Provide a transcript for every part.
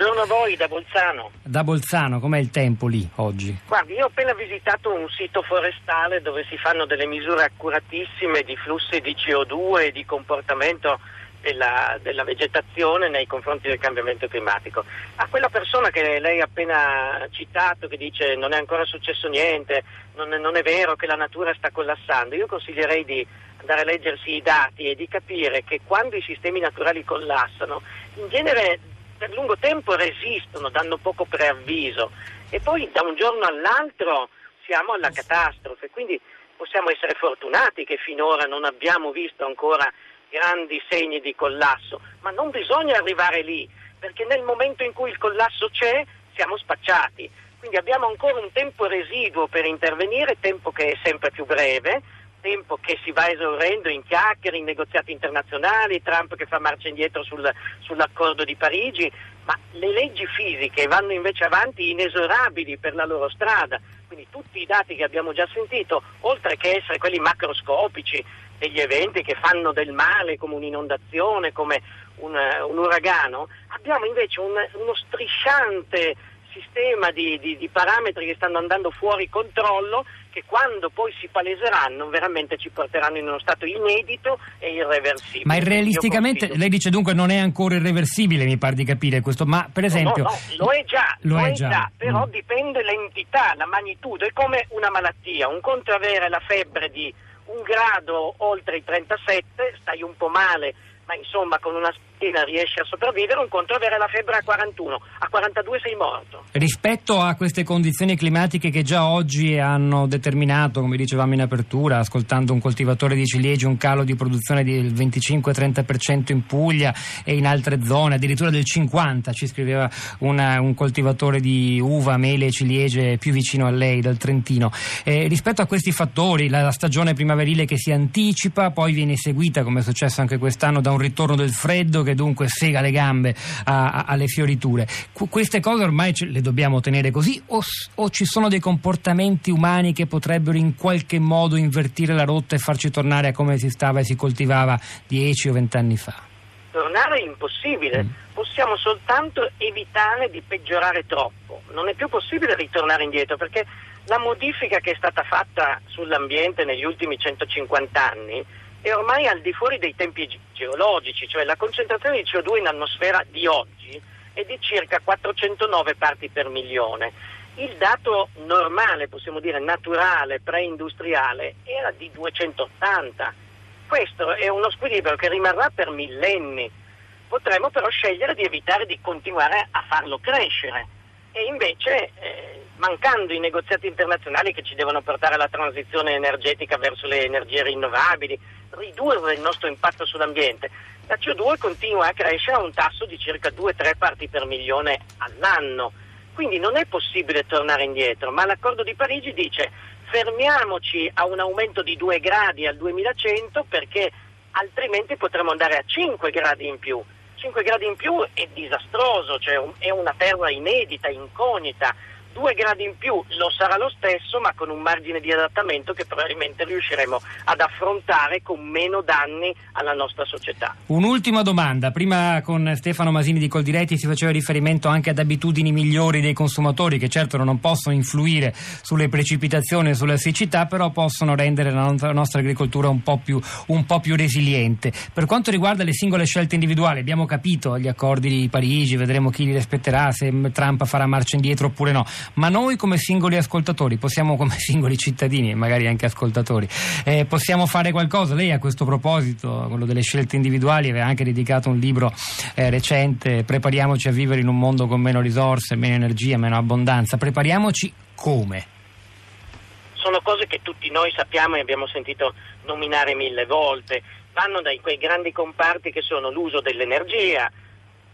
Buongiorno a voi da Bolzano. Da Bolzano, com'è il tempo lì oggi? Guardi, io ho appena visitato un sito forestale dove si fanno delle misure accuratissime di flussi di CO2 e di comportamento della, della, vegetazione nei confronti del cambiamento climatico. A quella persona che lei ha appena citato, che dice non è ancora successo niente, non è, non è vero che la natura sta collassando, io consiglierei di andare a leggersi i dati e di capire che quando i sistemi naturali collassano, in genere per lungo tempo resistono, danno poco preavviso e poi da un giorno all'altro siamo alla catastrofe. Quindi possiamo essere fortunati che finora non abbiamo visto ancora grandi segni di collasso, ma non bisogna arrivare lì, perché nel momento in cui il collasso c'è siamo spacciati. Quindi abbiamo ancora un tempo residuo per intervenire, tempo che è sempre più breve, tempo che si va esaurendo in chiacchiere, in negoziati internazionali, Trump che fa marcia indietro sul, sull'accordo di Parigi, ma le leggi fisiche vanno invece avanti inesorabili per la loro strada. Quindi tutti i dati che abbiamo già sentito, oltre che essere quelli macroscopici degli eventi che fanno del male come un'inondazione, come un, un uragano, abbiamo invece un, uno strisciante sistema di, di, di, parametri che stanno andando fuori controllo che quando poi si paleseranno veramente ci porteranno in uno stato inedito e irreversibile. Ma realisticamente, lei dice dunque non è ancora irreversibile, mi pare di capire questo, ma per esempio... No, no, no lo è già, lo, lo è già, già però mm. dipende l'entità, la magnitudo, è come una malattia, un conto avere la febbre di un grado oltre i 37, stai un po' male, ma insomma con una spina riesci a sopravvivere, un conto avere la febbre a 41, a 42 sei morto. Rispetto a queste condizioni climatiche che già oggi hanno determinato, come dicevamo in apertura, ascoltando un coltivatore di ciliegie, un calo di produzione del 25-30% in Puglia e in altre zone, addirittura del 50%, ci scriveva una, un coltivatore di uva, mele e ciliegie più vicino a lei, dal Trentino. Eh, rispetto a questi fattori, la, la stagione primaverile che si anticipa, poi viene seguita, come è successo anche quest'anno, da un ritorno del freddo che dunque sega le gambe a, a, alle fioriture. Qu- queste cose ormai ce le dobbiamo tenere così o, o, ci sono dei comportamenti umani che potrebbero in qualche modo invertire la rotta e farci tornare a come si stava e si coltivava dieci o vent'anni fa? Tornare è impossibile, mm. possiamo soltanto evitare di peggiorare troppo. Non è più possibile ritornare indietro perché la modifica che è stata fatta sull'ambiente negli ultimi 150 anni è ormai al di fuori dei tempi geologici, cioè la concentrazione di CO2 in atmosfera di oggi è di circa 409 parti per milione. Il dato normale, possiamo dire naturale, preindustriale, era di 280. Questo è uno squilibrio che rimarrà per millenni. Potremmo però scegliere di evitare di continuare a farlo crescere e invece eh, mancando i negoziati internazionali che ci devono portare alla transizione energetica verso le energie rinnovabili, ridurre il nostro impatto sull'ambiente, la CO2 continua a crescere a un tasso di circa 2-3 parti per milione all'anno. Quindi non è possibile tornare indietro, ma l'accordo di Parigi dice fermiamoci a un aumento di 2 gradi al 2100 perché altrimenti potremo andare a 5 gradi in più. 5 gradi in più è disastroso, cioè è una terra inedita, incognita, due gradi in più lo sarà lo stesso, ma con un margine di adattamento che probabilmente riusciremo ad affrontare con meno danni alla nostra società. Un'ultima domanda. Prima con Stefano Masini di Coldiretti si faceva riferimento anche ad abitudini migliori dei consumatori che certo non possono influire sulle precipitazioni e sulla siccità, però possono rendere la nostra agricoltura un po, più, un po' più resiliente. Per quanto riguarda le singole scelte individuali, abbiamo capito gli accordi di Parigi, vedremo chi li rispetterà, se Trump farà marcia indietro oppure no ma noi come singoli ascoltatori, possiamo come singoli cittadini e magari anche ascoltatori, eh, possiamo fare qualcosa. Lei a questo proposito, quello delle scelte individuali, aveva anche dedicato un libro eh, recente, Prepariamoci a vivere in un mondo con meno risorse, meno energia, meno abbondanza. Prepariamoci come? Sono cose che tutti noi sappiamo e abbiamo sentito nominare mille volte. Vanno da quei grandi comparti che sono l'uso dell'energia,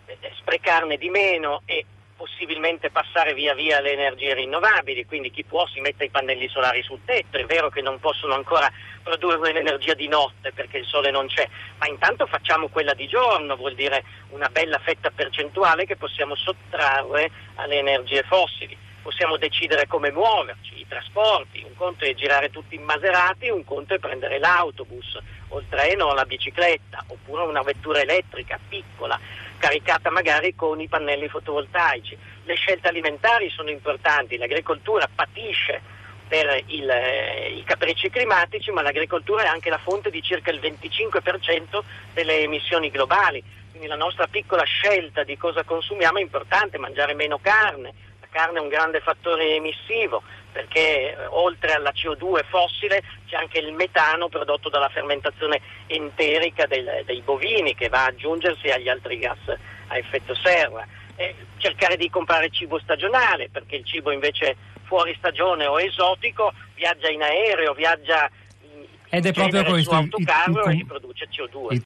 eh, sprecarne di meno e possibilmente passare via via alle energie rinnovabili, quindi chi può si mette i pannelli solari sul tetto, è vero che non possono ancora produrre l'energia di notte perché il sole non c'è, ma intanto facciamo quella di giorno, vuol dire una bella fetta percentuale che possiamo sottrarre alle energie fossili. Possiamo decidere come muoverci, i trasporti, un conto è girare tutti in Maserati, un conto è prendere l'autobus o il treno o la bicicletta oppure una vettura elettrica piccola caricata magari con i pannelli fotovoltaici. Le scelte alimentari sono importanti, l'agricoltura patisce per il, eh, i capricci climatici, ma l'agricoltura è anche la fonte di circa il 25% delle emissioni globali. Quindi la nostra piccola scelta di cosa consumiamo è importante, mangiare meno carne. Carne è un grande fattore emissivo perché eh, oltre alla CO2 fossile c'è anche il metano prodotto dalla fermentazione enterica del, dei bovini che va ad aggiungersi agli altri gas a effetto serra. Eh, cercare di comprare cibo stagionale perché il cibo invece fuori stagione o esotico viaggia in aereo, viaggia ed è proprio questo il, autocarro il, il, e produce CO2.